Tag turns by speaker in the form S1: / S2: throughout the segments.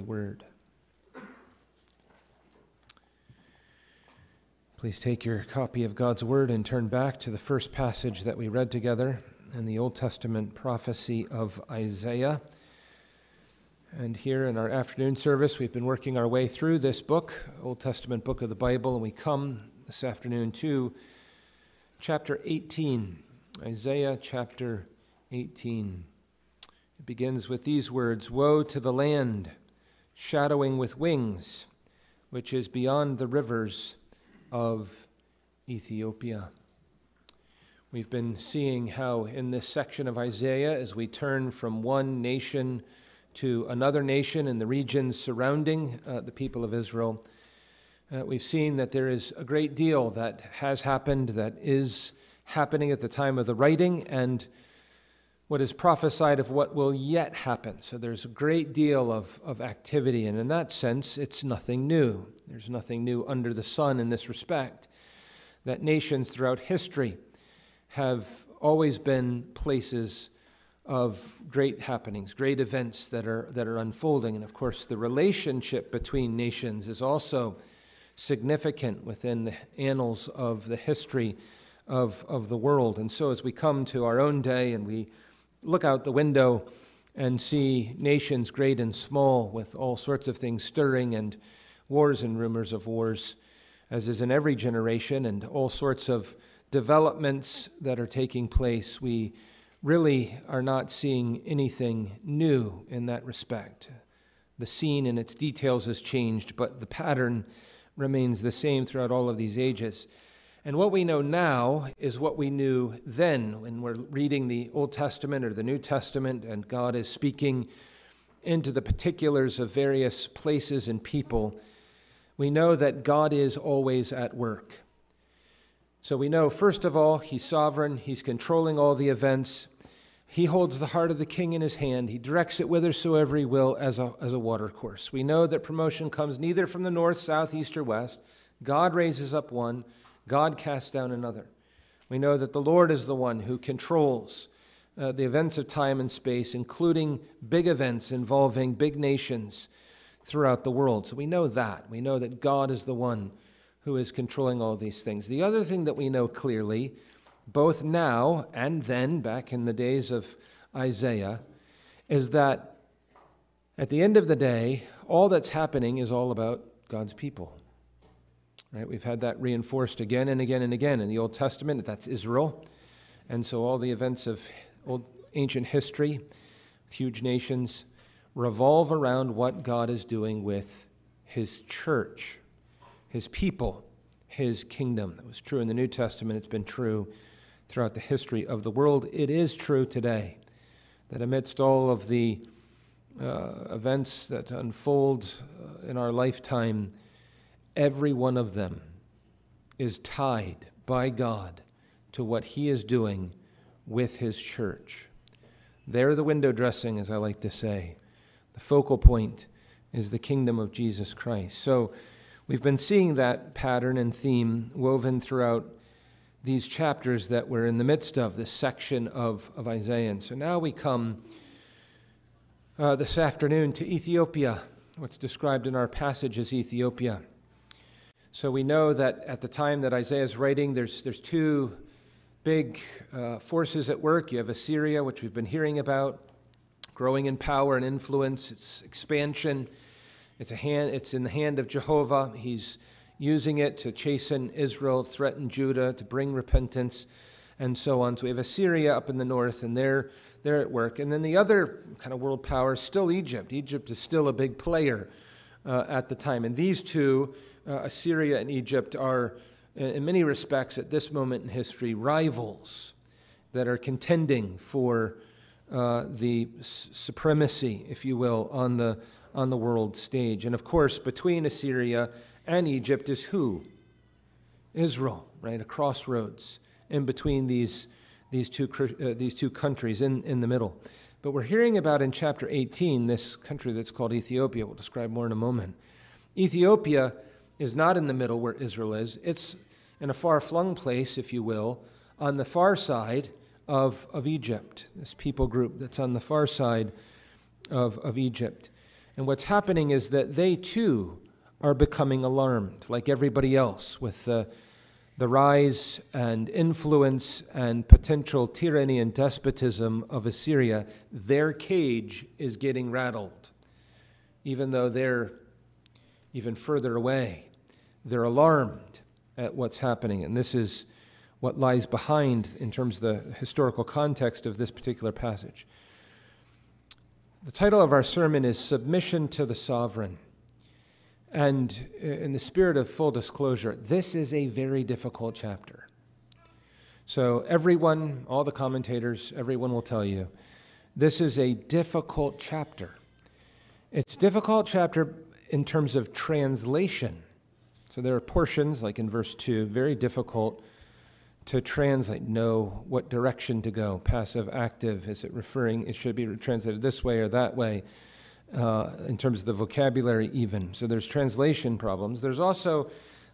S1: word. Please take your copy of God's word and turn back to the first passage that we read together in the Old Testament prophecy of Isaiah. And here in our afternoon service, we've been working our way through this book, Old Testament book of the Bible, and we come this afternoon to chapter 18, Isaiah chapter 18. It begins with these words Woe to the land! Shadowing with wings, which is beyond the rivers of Ethiopia. We've been seeing how, in this section of Isaiah, as we turn from one nation to another nation in the regions surrounding uh, the people of Israel, uh, we've seen that there is a great deal that has happened, that is happening at the time of the writing, and what is prophesied of what will yet happen. So there's a great deal of, of activity, and in that sense, it's nothing new. There's nothing new under the sun in this respect. That nations throughout history have always been places of great happenings, great events that are, that are unfolding. And of course, the relationship between nations is also significant within the annals of the history of, of the world. And so, as we come to our own day and we look out the window and see nations great and small with all sorts of things stirring and wars and rumors of wars, as is in every generation, and all sorts of developments that are taking place, we really are not seeing anything new in that respect. The scene and its details has changed, but the pattern remains the same throughout all of these ages. And what we know now is what we knew then when we're reading the Old Testament or the New Testament and God is speaking into the particulars of various places and people. We know that God is always at work. So we know, first of all, He's sovereign, He's controlling all the events. He holds the heart of the king in his hand. He directs it whithersoever he will as a, as a water course. We know that promotion comes neither from the north, south, east, or west. God raises up one, God casts down another. We know that the Lord is the one who controls uh, the events of time and space, including big events involving big nations throughout the world. So we know that. We know that God is the one who is controlling all these things. The other thing that we know clearly, both now and then, back in the days of Isaiah, is that at the end of the day, all that's happening is all about God's people. Right? We've had that reinforced again and again and again in the Old Testament. That's Israel. And so all the events of old ancient history, huge nations, revolve around what God is doing with his church, his people, his kingdom. That was true in the New Testament. It's been true throughout the history of the world. It is true today that amidst all of the uh, events that unfold uh, in our lifetime, Every one of them is tied by God to what He is doing with His church. They're the window dressing, as I like to say. The focal point is the kingdom of Jesus Christ. So we've been seeing that pattern and theme woven throughout these chapters that we're in the midst of, this section of, of Isaiah. And so now we come uh, this afternoon to Ethiopia, what's described in our passage as Ethiopia. So we know that at the time that Isaiah is writing, there's, there's two big uh, forces at work. You have Assyria, which we've been hearing about, growing in power and influence, its expansion. It's, a hand, it's in the hand of Jehovah. He's using it to chasten Israel, threaten Judah, to bring repentance, and so on. So we have Assyria up in the north, and they're, they're at work. And then the other kind of world power is still Egypt. Egypt is still a big player uh, at the time. And these two uh, Assyria and Egypt are, in many respects, at this moment in history, rivals that are contending for uh, the s- supremacy, if you will, on the, on the world stage. And of course, between Assyria and Egypt is who? Israel, right? A crossroads in between these, these, two, uh, these two countries in, in the middle. But we're hearing about in chapter 18 this country that's called Ethiopia. We'll describe more in a moment. Ethiopia is not in the middle where Israel is, it's in a far flung place, if you will, on the far side of, of Egypt, this people group that's on the far side of, of Egypt. And what's happening is that they too are becoming alarmed, like everybody else, with the, the rise and influence and potential tyranny and despotism of Assyria. Their cage is getting rattled, even though they're even further away. They're alarmed at what's happening. And this is what lies behind in terms of the historical context of this particular passage. The title of our sermon is Submission to the Sovereign. And uh, in the spirit of full disclosure, this is a very difficult chapter. So, everyone, all the commentators, everyone will tell you this is a difficult chapter. It's a difficult chapter in terms of translation. So, there are portions, like in verse 2, very difficult to translate, know what direction to go. Passive, active, is it referring, it should be translated this way or that way, uh, in terms of the vocabulary, even. So there's translation problems. There's also,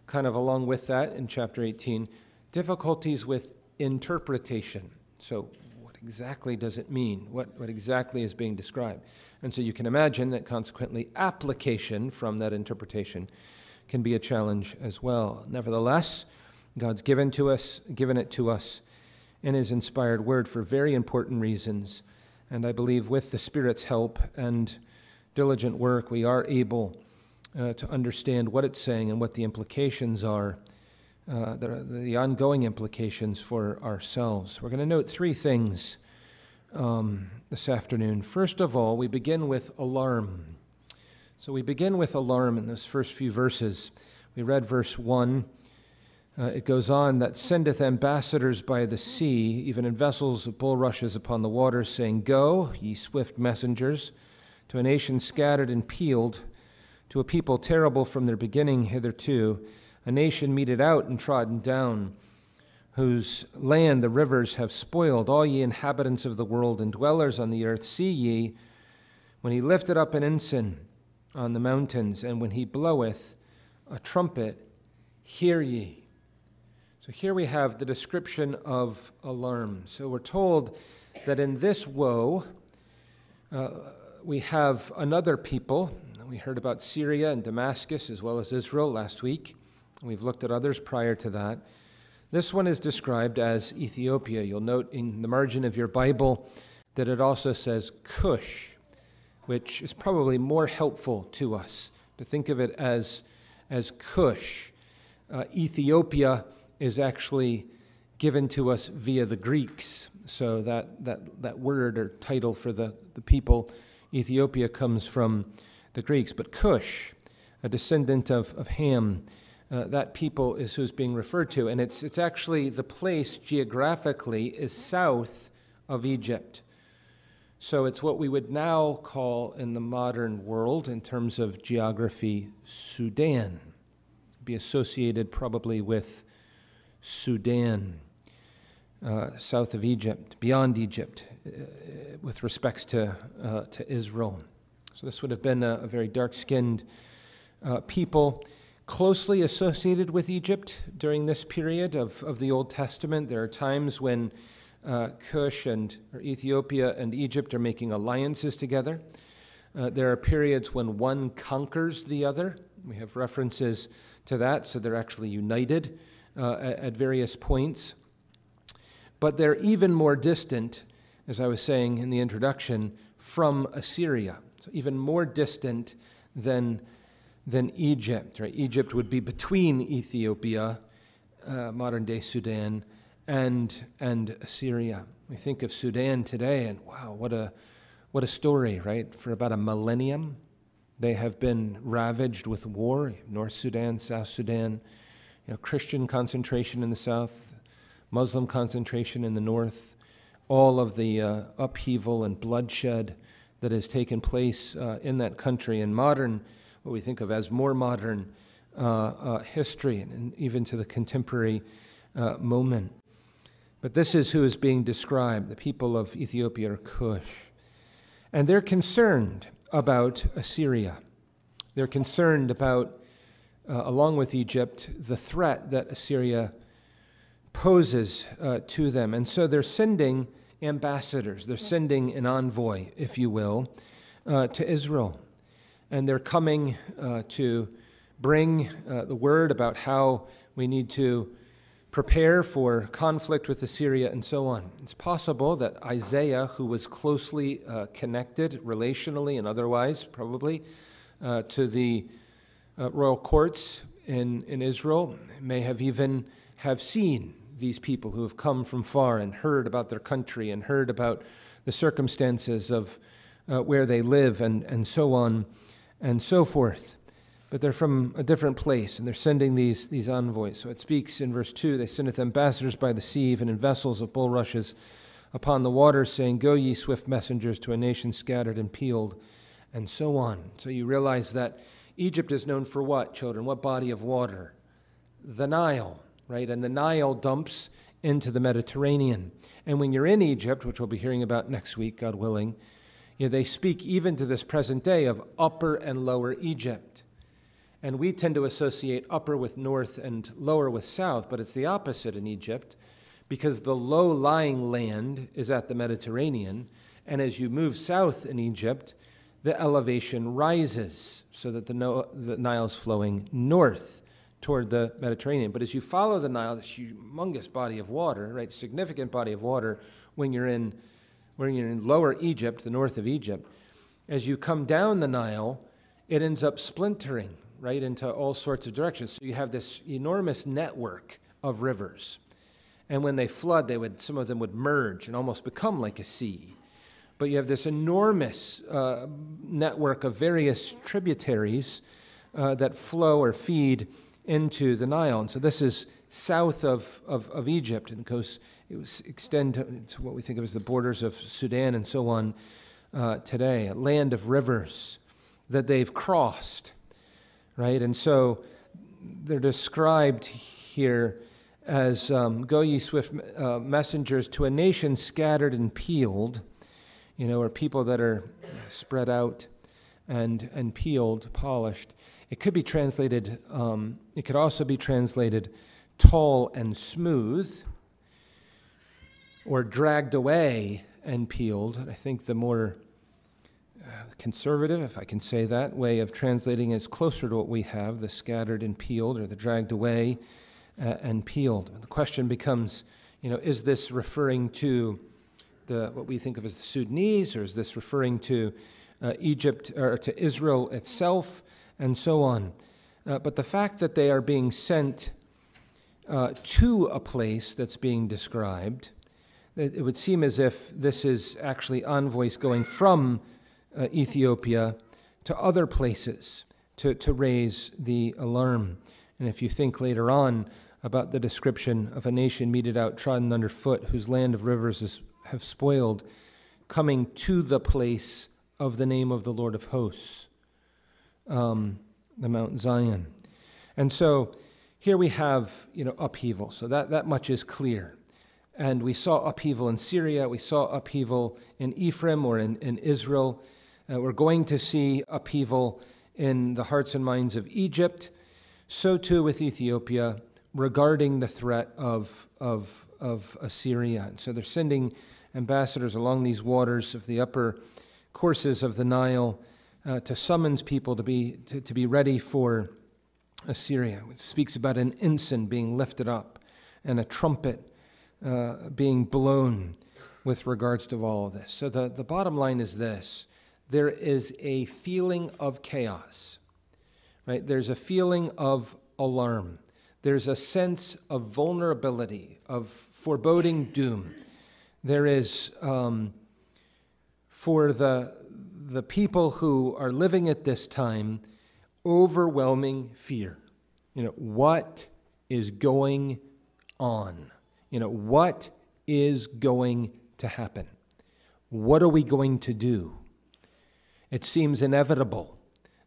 S1: kind of along with that in chapter 18, difficulties with interpretation. So, what exactly does it mean? What, what exactly is being described? And so you can imagine that consequently, application from that interpretation can be a challenge as well. Nevertheless, God's given to us, given it to us in his inspired word for very important reasons. And I believe with the Spirit's help and diligent work, we are able uh, to understand what it's saying and what the implications are, uh, the, the, ongoing implications for ourselves. We're going to note three things um, this afternoon. First of all, we begin with alarm. So we begin with alarm in those first few verses. We read verse 1. Uh, it goes on that sendeth ambassadors by the sea, even in vessels of bulrushes upon the waters, saying, Go, ye swift messengers, to a nation scattered and peeled, to a people terrible from their beginning hitherto, a nation meted out and trodden down, whose land the rivers have spoiled, all ye inhabitants of the world and dwellers on the earth, see ye, when he lifted up an ensign on the mountains, and when he bloweth a trumpet, hear ye. So here we have the description of alarm. So we're told that in this woe, uh, we have another people. We heard about Syria and Damascus as well as Israel last week. We've looked at others prior to that. This one is described as Ethiopia. You'll note in the margin of your Bible that it also says Cush, which is probably more helpful to us to think of it as, as Cush. Uh, Ethiopia is actually given to us via the Greeks. So that, that, that word or title for the, the people, Ethiopia, comes from the Greeks. But Cush, a descendant of, of Ham, uh, that people is who's being referred to. And it's, it's actually the place geographically is south of Egypt. So it's what we would now call in the modern world, in terms of geography, Sudan. Be associated probably with Sudan, uh, south of Egypt, beyond Egypt, uh, with respects to, uh, to Israel. So this would have been a, a very dark skinned uh, people closely associated with Egypt during this period of, of the Old Testament. There are times when uh, Cush and Ethiopia and Egypt are making alliances together. Uh, there are periods when one conquers the other. We have references to that, so they're actually united uh, at, at various points. But they're even more distant, as I was saying in the introduction, from Assyria. So even more distant than, than Egypt. Right? Egypt would be between Ethiopia, uh, modern day Sudan, and, and Assyria. We think of Sudan today, and wow, what a, what a story, right? For about a millennium, they have been ravaged with war North Sudan, South Sudan you know, Christian concentration in the south, Muslim concentration in the north, all of the uh, upheaval and bloodshed that has taken place uh, in that country in modern, what we think of as more modern uh, uh history, and even to the contemporary uh, moment. But this is who is being described the people of Ethiopia or Cush. And they're concerned about Assyria. They're concerned about uh, along with Egypt, the threat that Assyria poses uh, to them. And so they're sending ambassadors, they're sending an envoy, if you will, uh, to Israel. and they're coming uh, to bring uh, the word about how we need to prepare for conflict with Assyria and so on. It's possible that Isaiah, who was closely uh, connected relationally and otherwise, probably, uh, to the uh, royal courts in, in Israel, may have even have seen these people who have come from far and heard about their country and heard about the circumstances of uh, where they live and, and so on and so forth but they're from a different place, and they're sending these, these envoys. So it speaks in verse 2 They sendeth ambassadors by the sea, and in vessels of bulrushes upon the waters, saying, Go ye swift messengers to a nation scattered and peeled, and so on. So you realize that Egypt is known for what, children? What body of water? The Nile, right? And the Nile dumps into the Mediterranean. And when you're in Egypt, which we'll be hearing about next week, God willing, you know, they speak even to this present day of Upper and Lower Egypt. And we tend to associate upper with north and lower with south, but it's the opposite in Egypt because the low lying land is at the Mediterranean. And as you move south in Egypt, the elevation rises so that the, no, the Nile's flowing north toward the Mediterranean. But as you follow the Nile, this humongous body of water, right, significant body of water, when you're in, when you're in lower Egypt, the north of Egypt, as you come down the Nile, it ends up splintering right into all sorts of directions. So you have this enormous network of rivers. And when they flood, they would, some of them would merge and almost become like a sea. But you have this enormous uh, network of various tributaries uh, that flow or feed into the Nile. And so this is south of, of, of Egypt and goes, it was extend to, to, what we think of as the borders of Sudan and so on uh, today, a land of rivers that they've crossed right? And so they're described here as um, go ye swift uh, messengers to a nation scattered and peeled, you know, or people that are spread out and, and peeled, polished. It could be translated, um, it could also be translated tall and smooth, or dragged away and peeled. I think the more conservative, if I can say that, way of translating is closer to what we have the scattered and peeled, or the dragged away uh, and peeled. The question becomes, you know, is this referring to the, what we think of as the Sudanese, or is this referring to uh, Egypt or to Israel itself, and so on? Uh, but the fact that they are being sent uh, to a place that's being described, it would seem as if this is actually envoys going from uh, Ethiopia to other places to, to raise the alarm. And if you think later on about the description of a nation meted out, trodden underfoot, whose land of rivers is, have spoiled, coming to the place of the name of the Lord of hosts, um, the Mount Zion. And so here we have, you know, upheaval. So that, that much is clear. And we saw upheaval in Syria, we saw upheaval in Ephraim or in, in Israel. Uh, we're going to see upheaval in the hearts and minds of Egypt, so too with Ethiopia regarding the threat of, of, of Assyria. And so they're sending ambassadors along these waters of the upper courses of the Nile uh, to summons people to be, to, to be ready for Assyria. It speaks about an ensign being lifted up and a trumpet uh, being blown with regards to all of this. So the, the bottom line is this there is a feeling of chaos, right? There's a feeling of alarm. There's a sense of vulnerability, of foreboding doom. There is, um, for the, the people who are living at this time, overwhelming fear. You know, what is going on? You know, what is going to happen? What are we going to do? It seems inevitable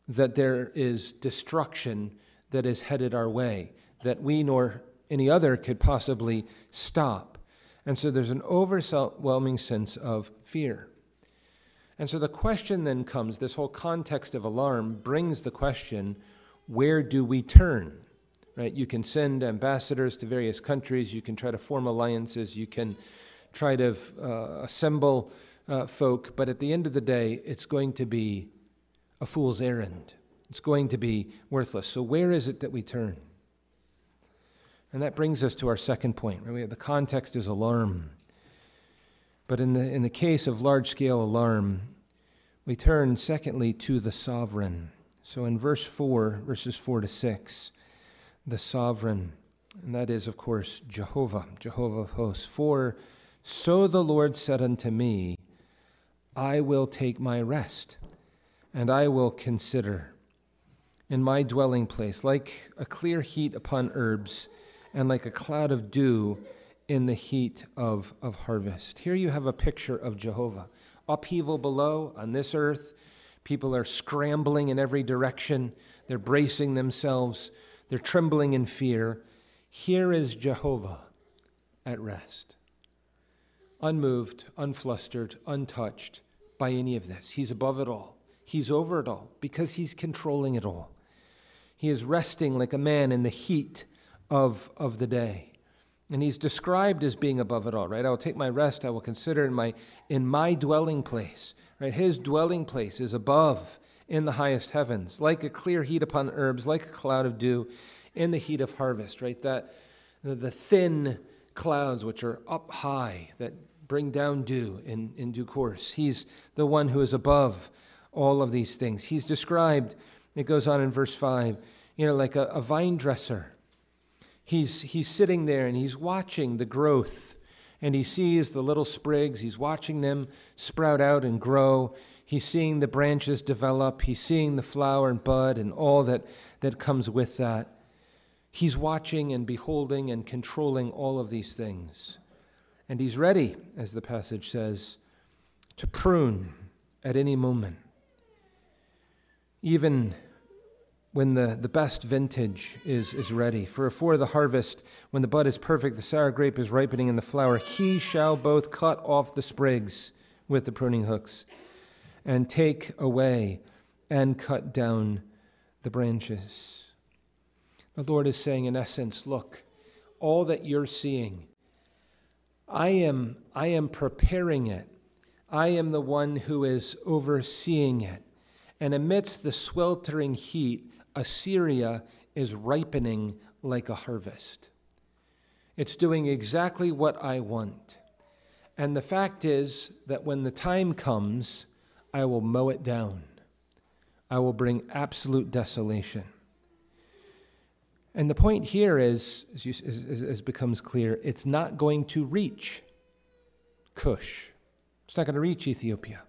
S1: that there is destruction that is headed our way, that we nor any other could possibly stop. And so there's an overwhelming sense of fear. And so the question then comes this whole context of alarm brings the question where do we turn? Right? You can send ambassadors to various countries, you can try to form alliances, you can try to uh, assemble uh, folk, but at the end of the day, it's going to be a fool's errand. It's going to be worthless. So, where is it that we turn? And that brings us to our second point. Right? The context is alarm. But in the, in the case of large scale alarm, we turn, secondly, to the sovereign. So in verse 4, verses 4 to 6, the sovereign, and that is, of course, Jehovah, Jehovah of hosts. For so the Lord said unto me, I will take my rest, and I will consider in my dwelling place, like a clear heat upon herbs, and like a cloud of dew in the heat of, of harvest. Here you have a picture of Jehovah. Upheaval below on this earth. People are scrambling in every direction. They're bracing themselves. They're trembling in fear. Here is Jehovah at rest, unmoved, unflustered, untouched by any of this. He's above it all. He's over it all because he's controlling it all. He is resting like a man in the heat of, of the day. And he's described as being above it all, right? I will take my rest, I will consider in my in my dwelling place. Right? His dwelling place is above in the highest heavens, like a clear heat upon herbs, like a cloud of dew in the heat of harvest, right? That the thin clouds which are up high that bring down dew in, in due course. He's the one who is above all of these things. He's described, it goes on in verse 5, you know, like a, a vine dresser he's, he's sitting there and he's watching the growth and he sees the little sprigs. He's watching them sprout out and grow. He's seeing the branches develop. He's seeing the flower and bud and all that, that comes with that. He's watching and beholding and controlling all of these things. And he's ready, as the passage says, to prune at any moment. Even when the, the best vintage is, is ready. For before the harvest, when the bud is perfect, the sour grape is ripening in the flower, he shall both cut off the sprigs with the pruning hooks and take away and cut down the branches. The Lord is saying, in essence, look, all that you're seeing, I am, I am preparing it. I am the one who is overseeing it. And amidst the sweltering heat, Assyria is ripening like a harvest. It's doing exactly what I want. And the fact is that when the time comes, I will mow it down. I will bring absolute desolation. And the point here is, as, you, as, as becomes clear, it's not going to reach Cush. It's not going to reach Ethiopia.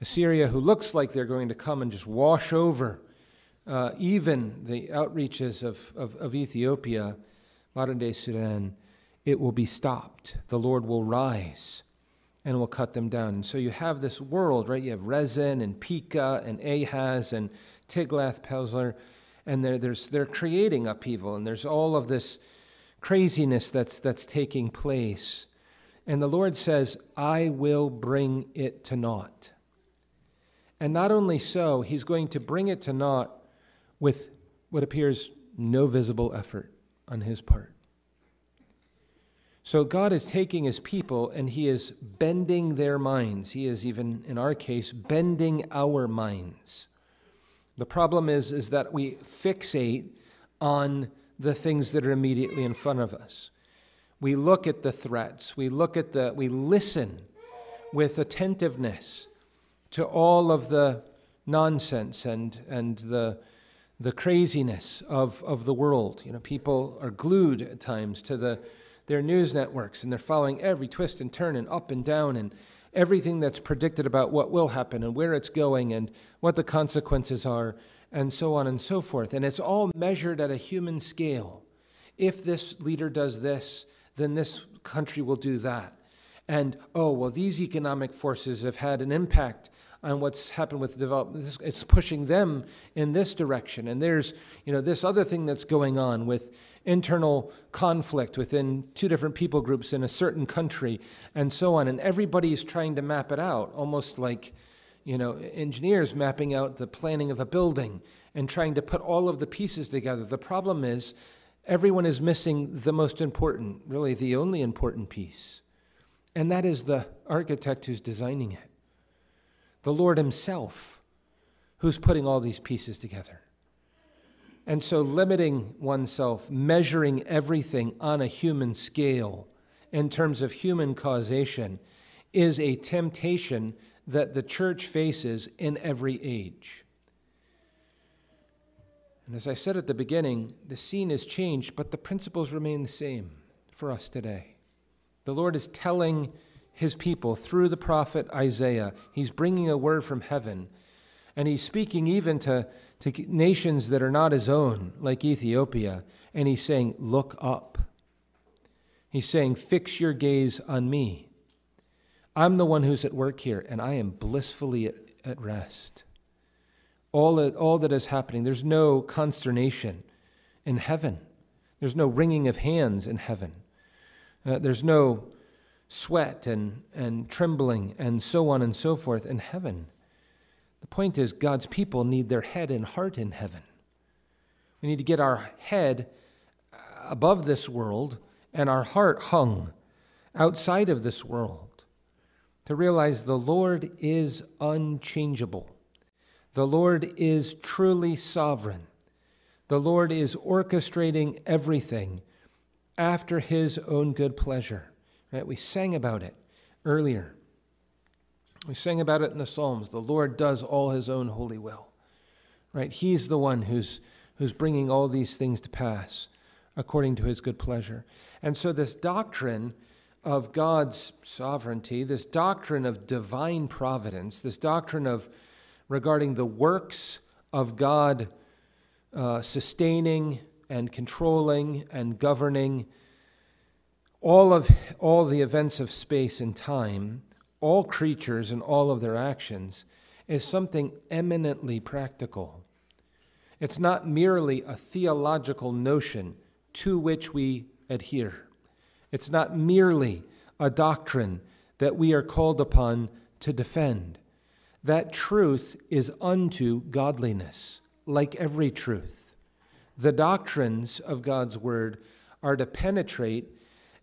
S1: Assyria, who looks like they're going to come and just wash over uh, even the outreaches of, of, of Ethiopia, modern day Sudan, it will be stopped. The Lord will rise and will cut them down. And so you have this world, right? You have Rezin and Pekah and Ahaz and Tiglath-Pileser, and they're, they're creating upheaval, and there's all of this craziness that's, that's taking place. And the Lord says, I will bring it to naught. And not only so, He's going to bring it to naught with what appears no visible effort on his part. So God is taking his people and he is bending their minds. He is even, in our case, bending our minds. The problem is, is that we fixate on the things that are immediately in front of us. We look at the threats, we look at the, we listen with attentiveness to all of the nonsense and, and the, the craziness of, of the world. You know, people are glued at times to the, their news networks and they're following every twist and turn and up and down and everything that's predicted about what will happen and where it's going and what the consequences are and so on and so forth. And it's all measured at a human scale. If this leader does this, then this country will do that. And oh, well, these economic forces have had an impact on what's happened with development. It's pushing them in this direction. And there's, you know, this other thing that's going on with internal conflict within two different people groups in a certain country and so on. And everybody's trying to map it out, almost like, you know, engineers mapping out the planning of a building and trying to put all of the pieces together. The problem is everyone is missing the most important, really the only important piece. And that is the architect who's designing it the Lord Himself. who's putting all these pieces together. And so, limiting oneself, measuring everything on a human scale in terms of human causation, is a temptation that the church faces in every age. And as I said at the beginning, the scene has changed, but the principles remain the same for us today. The Lord is telling his people through the prophet Isaiah, he's bringing a word from heaven, and he's speaking even to, to nations that are not his own, like Ethiopia, and he's saying, Look up. He's saying, Fix your gaze on me. I'm the one who's at work here, and I am blissfully at, at rest. All that, all that is happening, there's no consternation in heaven. There's no wringing of hands in heaven. Uh, there's no sweat and, and trembling and so on and so forth in heaven. The point is, God's people need their head and heart in heaven. We need to get our head above this world and our heart hung outside of this world to realize the Lord is unchangeable. The Lord is truly sovereign. The Lord is orchestrating everything after his own good pleasure. Right? We sang about it earlier. We sang about it in the Psalms. The Lord does all his own holy will. Right? He's the one who's who's bringing all these things to pass according to his good pleasure. And so this doctrine of God's sovereignty, this doctrine of divine providence, this doctrine of regarding the works of God uh, sustaining and controlling and governing all of all the events of space and time, all creatures and all of their actions, is something eminently practical. It's not merely a theological notion to which we adhere. It's not merely a doctrine that we are called upon to defend. That truth is unto godliness, like every truth. The doctrines of God's Word are to penetrate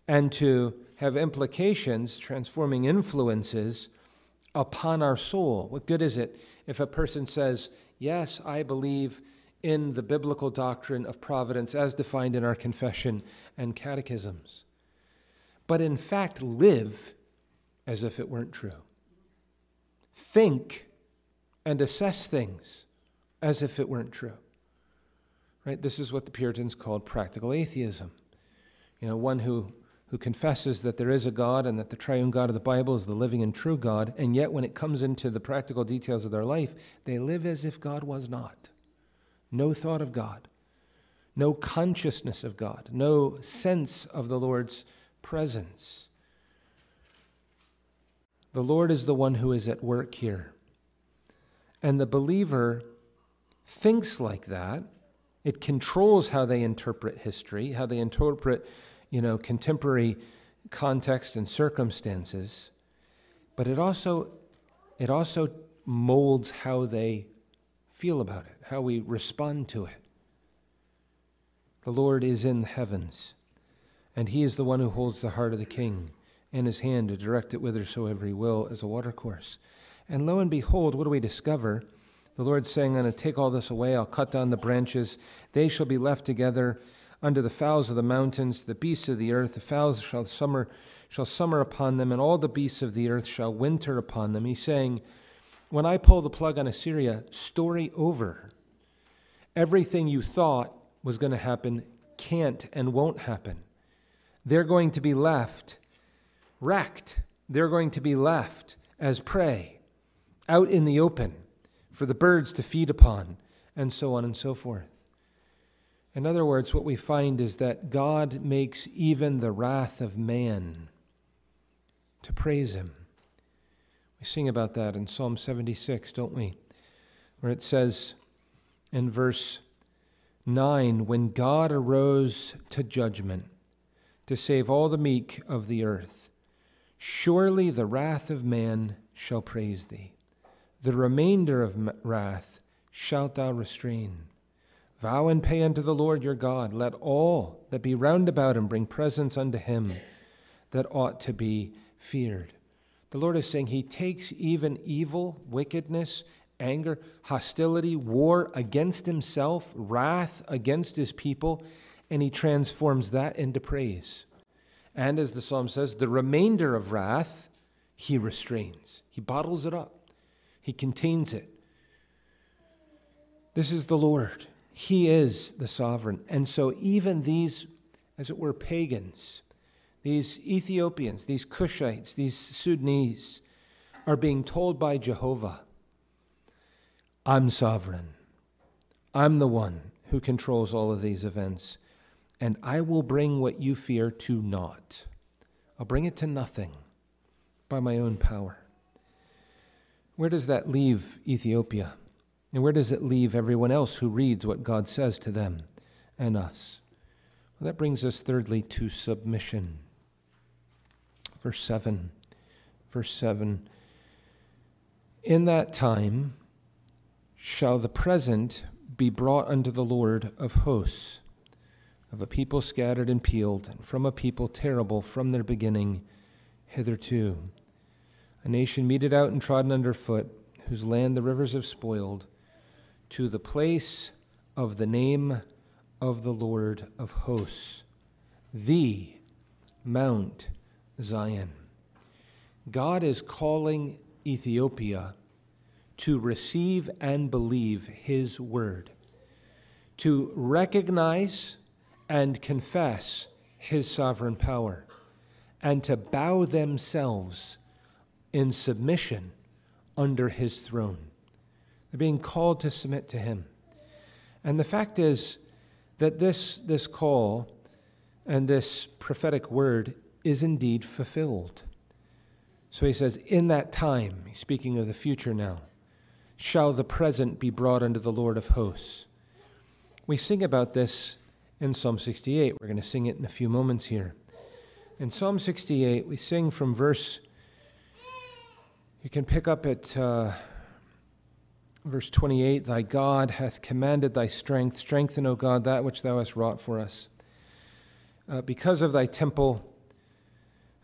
S1: and to have implications, transforming influences upon our soul. What good is it if a person says, Yes, I believe in the biblical doctrine of providence as defined in our confession and catechisms? but in fact live as if it weren't true. Think and assess things as if it weren't true. Right? This is what the Puritans called practical atheism. You know, one who, who confesses that there is a God and that the triune God of the Bible is the living and true God, and yet when it comes into the practical details of their life, they live as if God was not. No thought of God, no consciousness of God, no sense of the Lord's presence. The Lord is the one who is at work here. And the believer thinks like that. It controls how they interpret history, how they interpret, you know, contemporary context and circumstances. But it also it also molds how they feel about it, how we respond to it. The Lord is in the heavens and he is the one who holds the heart of the king in his hand to direct it whithersoever he will as a watercourse. And lo and behold, what do we discover? The Lord's saying, I'm going to take all this away. I'll cut down the branches. They shall be left together under the fowls of the mountains, the beasts of the earth. The fowls shall summer, shall summer upon them, and all the beasts of the earth shall winter upon them. He's saying, when I pull the plug on Assyria, story over. Everything you thought was going to happen can't and won't happen they're going to be left wrecked. They're going to be left as prey out in the open for the birds to feed upon, and so on and so forth. In other words, what we find is that God makes even the wrath of man to praise him. We sing about that in Psalm 76, don't we? Where it says in verse 9 When God arose to judgment, to save all the meek of the earth. Surely the wrath of man shall praise thee. The remainder of wrath shalt thou restrain. Vow and pay unto the Lord your God. Let all that be round about him bring presents unto him that ought to be feared. The Lord is saying he takes even evil, wickedness, anger, hostility, war against himself, wrath against his people, and he transforms that into praise. And as the psalm says, the remainder of wrath he restrains, he bottles it up, he contains it. This is the Lord. He is the sovereign. And so, even these, as it were, pagans, these Ethiopians, these Cushites, these Sudanese, are being told by Jehovah, I'm sovereign. I'm the one who controls all of these events, and I will bring what you fear to naught. I'll bring it to nothing by my own power. Where does that leave Ethiopia? And where does it leave everyone else who reads what God says to them and us? Well, that brings us, thirdly, to submission. Verse 7. Verse 7. In that time shall the present be brought unto the Lord of hosts, of a people scattered and peeled, and from a people terrible from their beginning hitherto. A nation meted out and trodden under foot, whose land the rivers have spoiled to the place of the name of the Lord of hosts, the Mount Zion. God is calling Ethiopia to receive and believe his word, to recognize and confess his sovereign power, and to bow themselves in submission under his throne. They're being called to submit to Him. And the fact is that this, this call and this prophetic word is indeed fulfilled. So he says, In that time, speaking of the future now, shall the present be brought unto the Lord of hosts. We sing about this in Psalm 68. We're going to sing it in a few moments here. In Psalm 68, we sing from verse, you can pick up at. Uh, Verse 28 Thy God hath commanded thy strength. Strengthen, O God, that which thou hast wrought for us. Uh, because of thy temple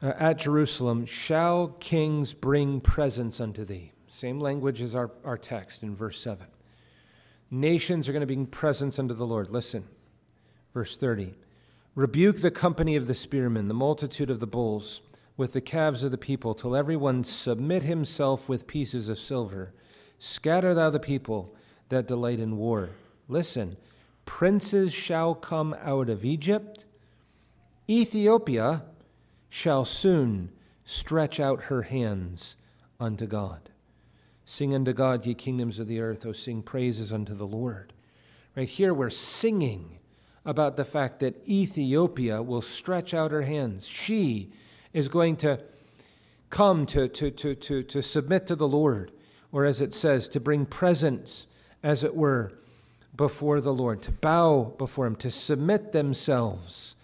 S1: uh, at Jerusalem, shall kings bring presents unto thee. Same language as our, our text in verse 7. Nations are going to bring presents unto the Lord. Listen, verse 30. Rebuke the company of the spearmen, the multitude of the bulls, with the calves of the people, till everyone submit himself with pieces of silver Scatter thou the people that delight in war. Listen, princes shall come out of Egypt. Ethiopia shall soon stretch out her hands unto God. Sing unto God, ye kingdoms of the earth, O sing praises unto the Lord. Right here, we're singing about the fact that Ethiopia will stretch out her hands. She is going to come to, to, to, to, to submit to the Lord or as it says, to bring presents, as it were, before the Lord, to bow before Him, to submit themselves,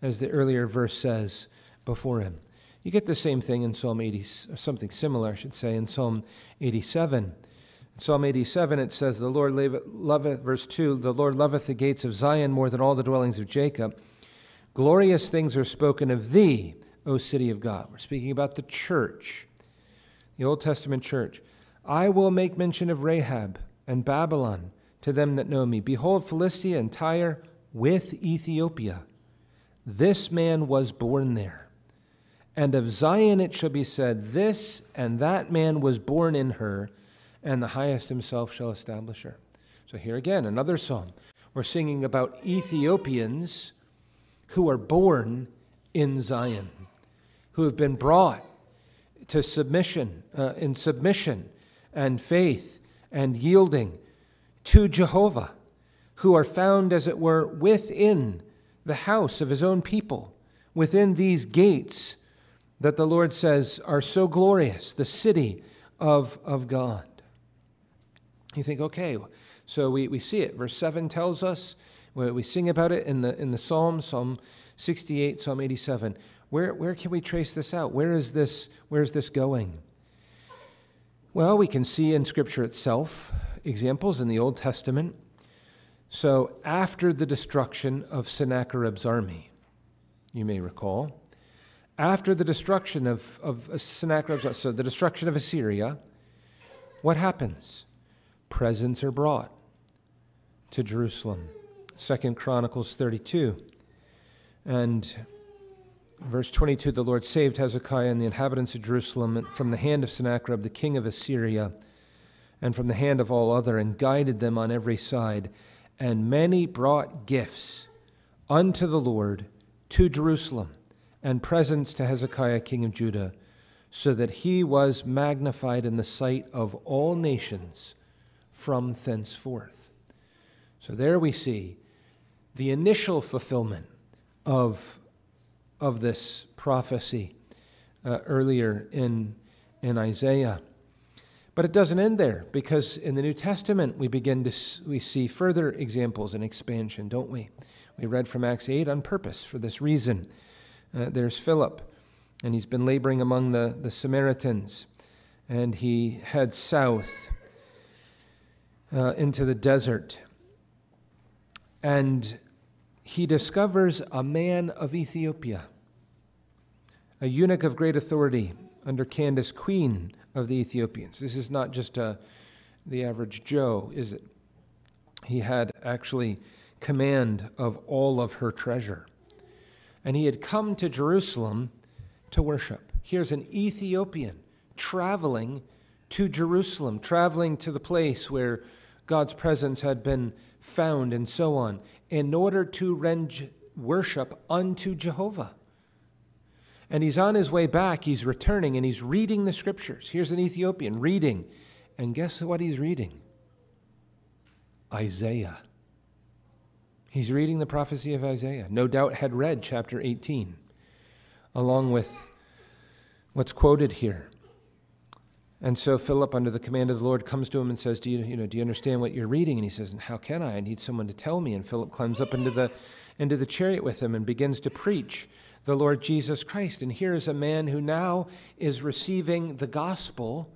S1: as the earlier verse says, before Him. You get the same thing in Psalm 80, something similar, I should say, in Psalm 87. In Psalm 87, it says, The Lord loveth, verse 2, the Lord loveth the gates of Zion more than all the dwellings of Jacob. Glorious things are spoken of thee, O city of God. We're speaking about the church, the Old Testament church. I will make mention of Rahab and Babylon to them that know me. Behold, Philistia and Tyre with Ethiopia. This man was born there. And of Zion it shall be said, This and that man was born in her, and the highest himself shall establish her. So here again, another psalm. We're singing about Ethiopians who are born in Zion, who have been brought to submission, uh, in submission and faith and yielding to Jehovah, who are found, as it were, within the house of his own people, within these gates that the Lord says are so glorious, the city of, of God. You think, okay, so we, we see it. Verse 7 tells us, where we sing about it in the, in the Psalm, Psalm 68, Psalm 87. Where, where can we trace this out? Where is this, where is this going? Well, we can see in Scripture itself examples in the Old Testament. So, after the destruction of Sennacherib's army, you may recall, after the destruction of, of Sennacherib's, so the destruction of Assyria, what happens? presents are brought to Jerusalem. Second Chronicles 32. And verse 22 the Lord saved Hezekiah and the inhabitants of Jerusalem from the hand of Sennacherib, the king of Assyria, and from the hand of all other, and guided them on every side. And many brought gifts unto the Lord to Jerusalem, and presents to Hezekiah, king of Judah, so that he was magnified in the sight of all nations from thenceforth. So there we see the initial fulfillment of, of this prophecy uh, earlier in, in Isaiah. But it doesn't end there because in the New Testament we begin to we see further examples and expansion, don't we? We read from Acts 8 on purpose for this reason. Uh, there's Philip, and he's been laboring among the, the Samaritans, and he heads south uh, into the desert. And he discovers a man of Ethiopia, a eunuch of great authority under Candace, queen of the Ethiopians. This is not just a, the average Joe, is it? He had actually command of all of her treasure. And he had come to Jerusalem to worship. Here's an Ethiopian traveling to Jerusalem, traveling to the place where God's presence had been found, and so on, in order to render worship unto Jehovah. And he's on his way back, he's returning, and he's reading the scriptures. Here's an Ethiopian reading. And guess what he's reading? Isaiah. He's reading the prophecy of Isaiah. No doubt had read chapter 18, along with what's quoted here. And so Philip, under the command of the Lord, comes to him and says, do you, you know, do you understand what you're reading? And he says, How can I? I need someone to tell me. And Philip climbs up into the, into the chariot with him and begins to preach the Lord Jesus Christ. And here is a man who now is receiving the gospel,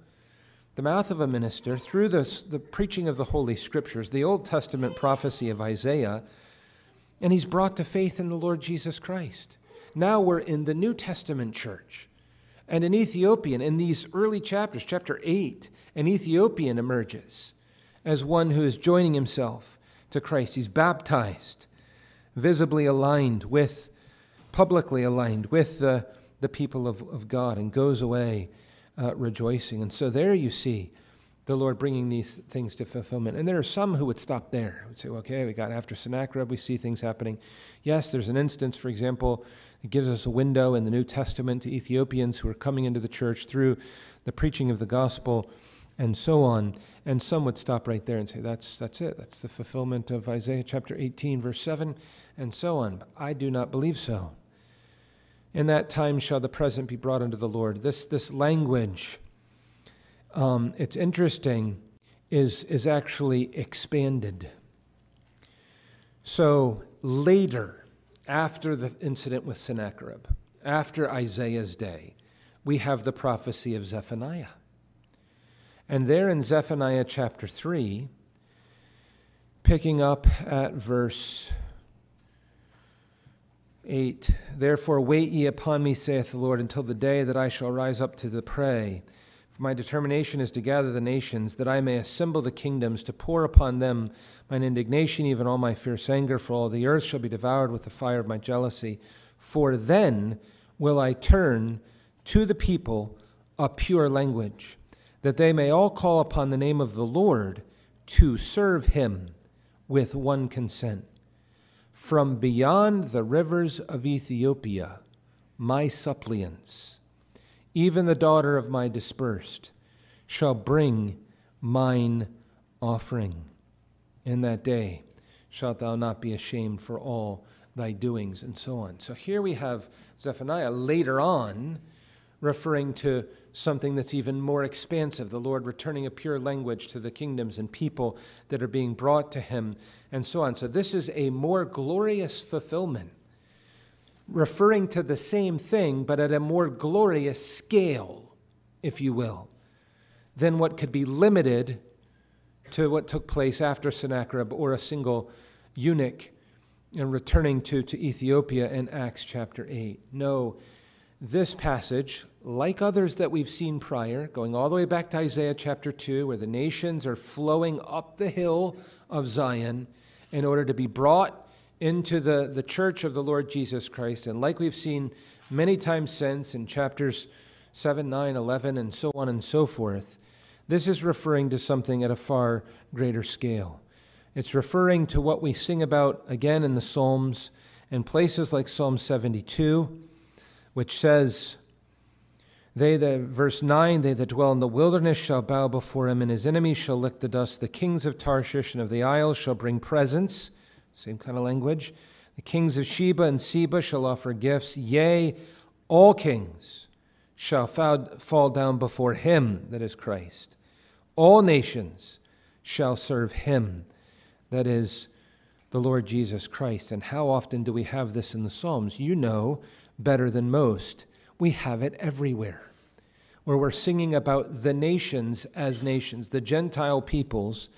S1: the mouth of a minister, through the, the preaching of the Holy Scriptures, the Old Testament prophecy of Isaiah, and he's brought to faith in the Lord Jesus Christ. Now we're in the New Testament church. And an Ethiopian, in these early chapters, chapter 8, an Ethiopian emerges as one who is joining himself to Christ. He's baptized, visibly aligned with, publicly aligned with the, the people of, of God, and goes away uh, rejoicing. And so there you see the Lord bringing these things to fulfillment. And there are some who would stop there, would say, okay, we got after Sennacherib, we see things happening. Yes, there's an instance, for example, it gives us a window in the New Testament to Ethiopians who are coming into the church through the preaching of the gospel and so on. And some would stop right there and say, that's, that's it. That's the fulfillment of Isaiah chapter 18, verse 7, and so on. But I do not believe so. In that time shall the present be brought unto the Lord. This, this language, um, it's interesting, is, is actually expanded. So later, after the incident with Sennacherib, after Isaiah's day, we have the prophecy of Zephaniah. And there in Zephaniah chapter 3, picking up at verse 8 Therefore, wait ye upon me, saith the Lord, until the day that I shall rise up to the prey. For my determination is to gather the nations, that I may assemble the kingdoms, to pour upon them mine indignation, even all my fierce anger, for all the earth shall be devoured with the fire of my jealousy. For then will I turn to the people a pure language, that they may all call upon the name of the Lord to serve him with one consent. From beyond the rivers of Ethiopia, my suppliants even the daughter of my dispersed, shall bring mine offering. In that day shalt thou not be ashamed for all thy doings, and so on. So here we have Zephaniah later on referring to something that's even more expansive the Lord returning a pure language to the kingdoms and people that are being brought to him, and so on. So this is a more glorious fulfillment referring to the same thing, but at a more glorious scale, if you will, than what could be limited to what took place after Sennacherib or a single eunuch and returning to, to Ethiopia in Acts chapter 8. No, this passage, like others that we've seen prior, going all the way back to Isaiah chapter 2, where the nations are flowing up the hill of Zion in order to be brought into the, the church of the Lord Jesus Christ. And like we've seen many times since in chapters 7, 9, 11, and so on and so forth, this is referring to something at a far greater scale. It's referring to what we sing about again in the Psalms and places like Psalm 72, which says, they that, verse 9, they that dwell in the wilderness shall bow before him, and his enemies shall lick the dust. The kings of Tarshish and of the isles shall bring presents. Same kind of language. The kings of Sheba and Seba shall offer gifts. Yea, all kings shall fall down before him, that is Christ. All nations shall serve him, that is the Lord Jesus Christ. And how often do we have this in the Psalms? You know better than most. We have it everywhere, where we're singing about the nations as nations, the Gentile peoples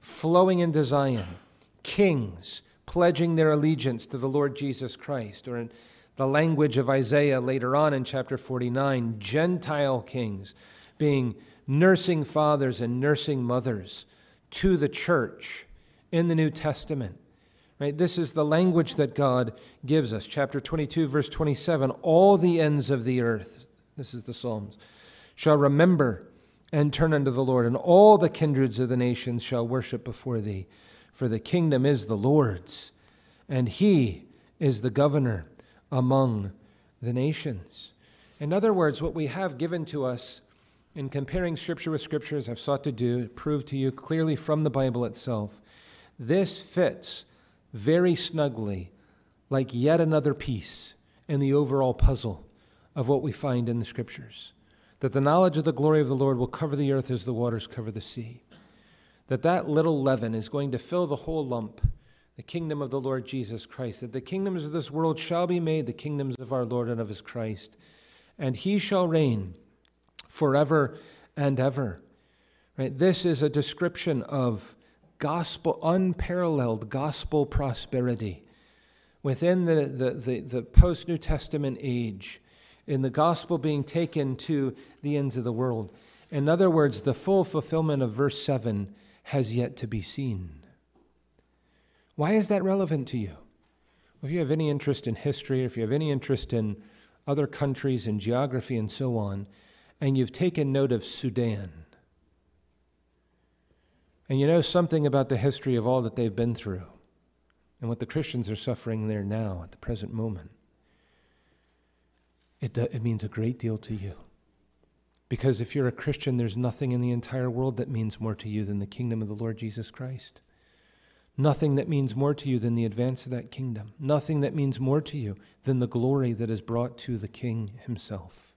S1: flowing into Zion, kings pledging their allegiance to the Lord Jesus Christ, or in the language of Isaiah later on in chapter 49, Gentile kings being nursing fathers and nursing mothers to the church in the New Testament. Right? This is the language that God gives us. Chapter 22, verse 27 All the ends of the earth, this is the Psalms, shall remember and turn unto the Lord, and all the kindreds of the nations shall worship before thee. For the kingdom is the Lord's, and he is the governor among the nations. In other words, what we have given to us in comparing Scripture with Scripture, as I've sought to do, prove to you clearly from the Bible itself, this fits very snugly like yet another piece in the overall puzzle of what we find in the scriptures. That the knowledge of the glory of the Lord will cover the earth as the waters cover the sea. That that little leaven is going to fill the whole lump, the kingdom of the Lord Jesus Christ. That the kingdoms of this world shall be made the kingdoms of our Lord and of his Christ. And he shall reign forever and ever. Right? This is a description of gospel, unparalleled gospel prosperity within the, the, the, the post New Testament age, in the gospel being taken to the ends of the world. In other words, the full fulfillment of verse 7 has yet to be seen. Why is that relevant to you? If you have any interest in history, or if you have any interest in other countries and geography and so on, and you've taken note of Sudan, and you know something about the history of all that they've been through and what the Christians are suffering there now at the present moment. It, do, it means a great deal to you. Because if you're a Christian, there's nothing in the entire world that means more to you than the kingdom of the Lord Jesus Christ. Nothing that means more to you than the advance of that kingdom. Nothing that means more to you than the glory that is brought to the King himself.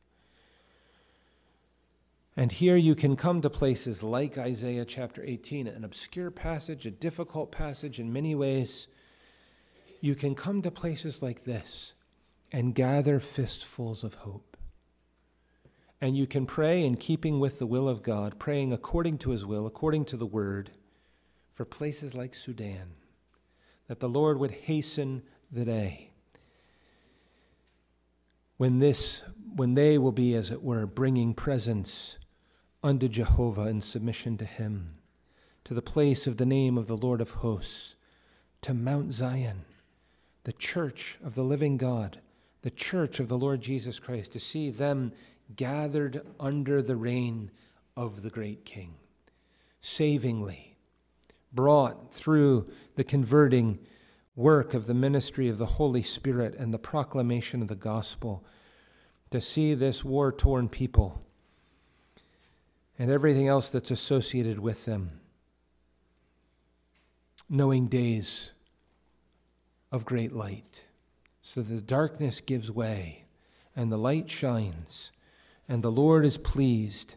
S1: And here you can come to places like Isaiah chapter 18, an obscure passage, a difficult passage in many ways. You can come to places like this and gather fistfuls of hope. And you can pray in keeping with the will of God, praying according to his will, according to the word, for places like Sudan, that the Lord would hasten the day when this when they will be as it were bringing presents unto Jehovah in submission to him, to the place of the name of the Lord of hosts, to Mount Zion, the church of the living God, the church of the Lord Jesus Christ, to see them gathered under the reign of the great King, savingly, brought through the converting work of the ministry of the Holy Spirit and the proclamation of the gospel, to see this war torn people and everything else that's associated with them. Knowing days of great light. So the darkness gives way and the light shines, and the Lord is pleased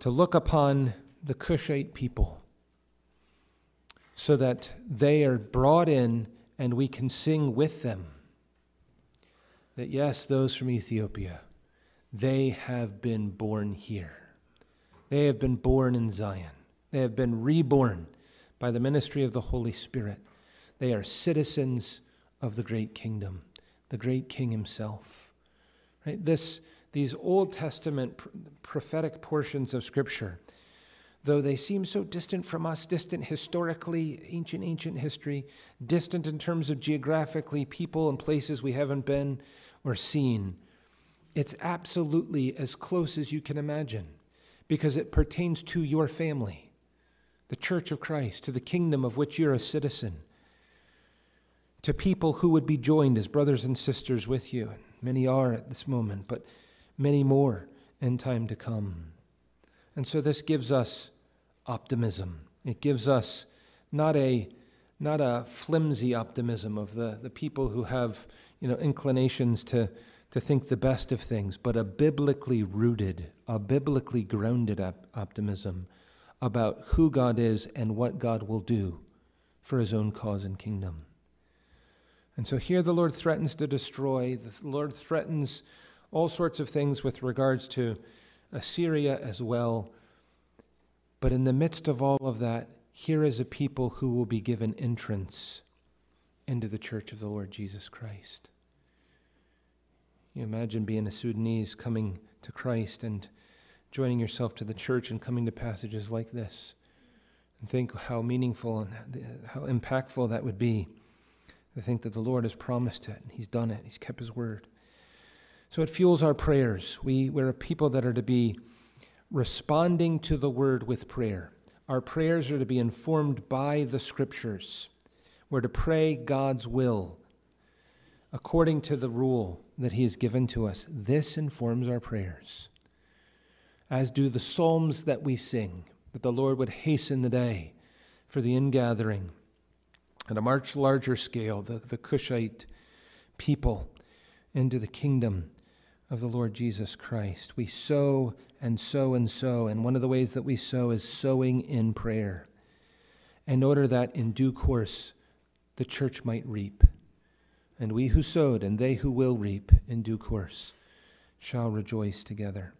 S1: to look upon the Cushite people so that they are brought in and we can sing with them that yes, those from Ethiopia, they have been born here. They have been born in Zion. They have been reborn by the ministry of the Holy Spirit. They are citizens of the great kingdom, the great king himself. Right? This, these Old Testament pr- prophetic portions of Scripture, though they seem so distant from us, distant historically, ancient, ancient history, distant in terms of geographically, people and places we haven't been or seen, it's absolutely as close as you can imagine because it pertains to your family, the church of Christ, to the kingdom of which you're a citizen, to people who would be joined as brothers and sisters with you. Many are at this moment, but many more in time to come. And so this gives us optimism. It gives us not a not a flimsy optimism of the, the people who have you know inclinations to, to think the best of things, but a biblically rooted, a biblically grounded op- optimism about who God is and what God will do for his own cause and kingdom. And so here the Lord threatens to destroy, the Lord threatens all sorts of things with regards to Assyria as well. But in the midst of all of that, here is a people who will be given entrance into the church of the Lord Jesus Christ. You imagine being a Sudanese coming to Christ and joining yourself to the church and coming to passages like this. And think how meaningful and how impactful that would be. To think that the Lord has promised it and He's done it, He's kept His word. So it fuels our prayers. We, we're a people that are to be responding to the word with prayer. Our prayers are to be informed by the scriptures. We're to pray God's will according to the rule that He has given to us. This informs our prayers, as do the psalms that we sing, that the Lord would hasten the day for the ingathering. At a much larger scale, the, the Cushite people into the kingdom of the Lord Jesus Christ. We sow and sow and sow, and one of the ways that we sow is sowing in prayer, in order that in due course the church might reap. And we who sowed and they who will reap in due course shall rejoice together.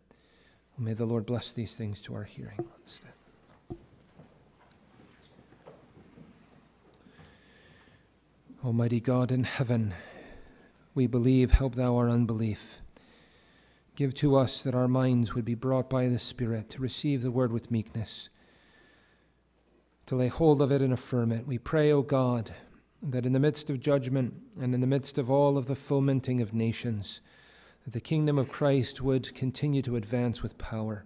S1: May the Lord bless these things to our hearing. Almighty God in heaven, we believe, help thou our unbelief. Give to us that our minds would be brought by the Spirit to receive the word with meekness, to lay hold of it and affirm it. We pray, O God, that in the midst of judgment and in the midst of all of the fomenting of nations, that the kingdom of Christ would continue to advance with power.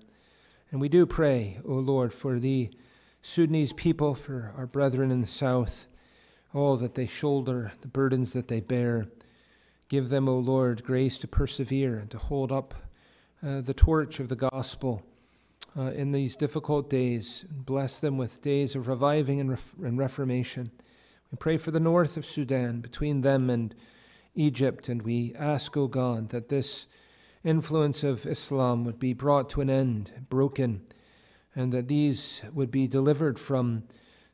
S1: And we do pray, O Lord, for the Sudanese people, for our brethren in the south, all that they shoulder, the burdens that they bear. Give them, O Lord, grace to persevere and to hold up uh, the torch of the gospel uh, in these difficult days. Bless them with days of reviving and, ref- and reformation. We pray for the north of Sudan, between them and Egypt, and we ask, O God, that this influence of Islam would be brought to an end, broken, and that these would be delivered from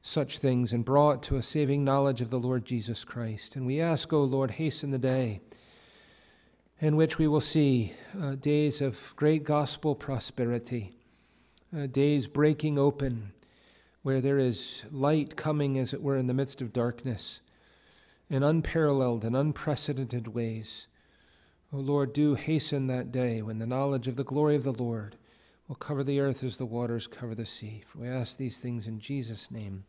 S1: such things and brought to a saving knowledge of the Lord Jesus Christ. And we ask, O Lord, hasten the day in which we will see uh, days of great gospel prosperity, uh, days breaking open where there is light coming, as it were, in the midst of darkness in unparalleled and unprecedented ways. O Lord, do hasten that day when the knowledge of the glory of the Lord will cover the earth as the waters cover the sea. For we ask these things in Jesus' name.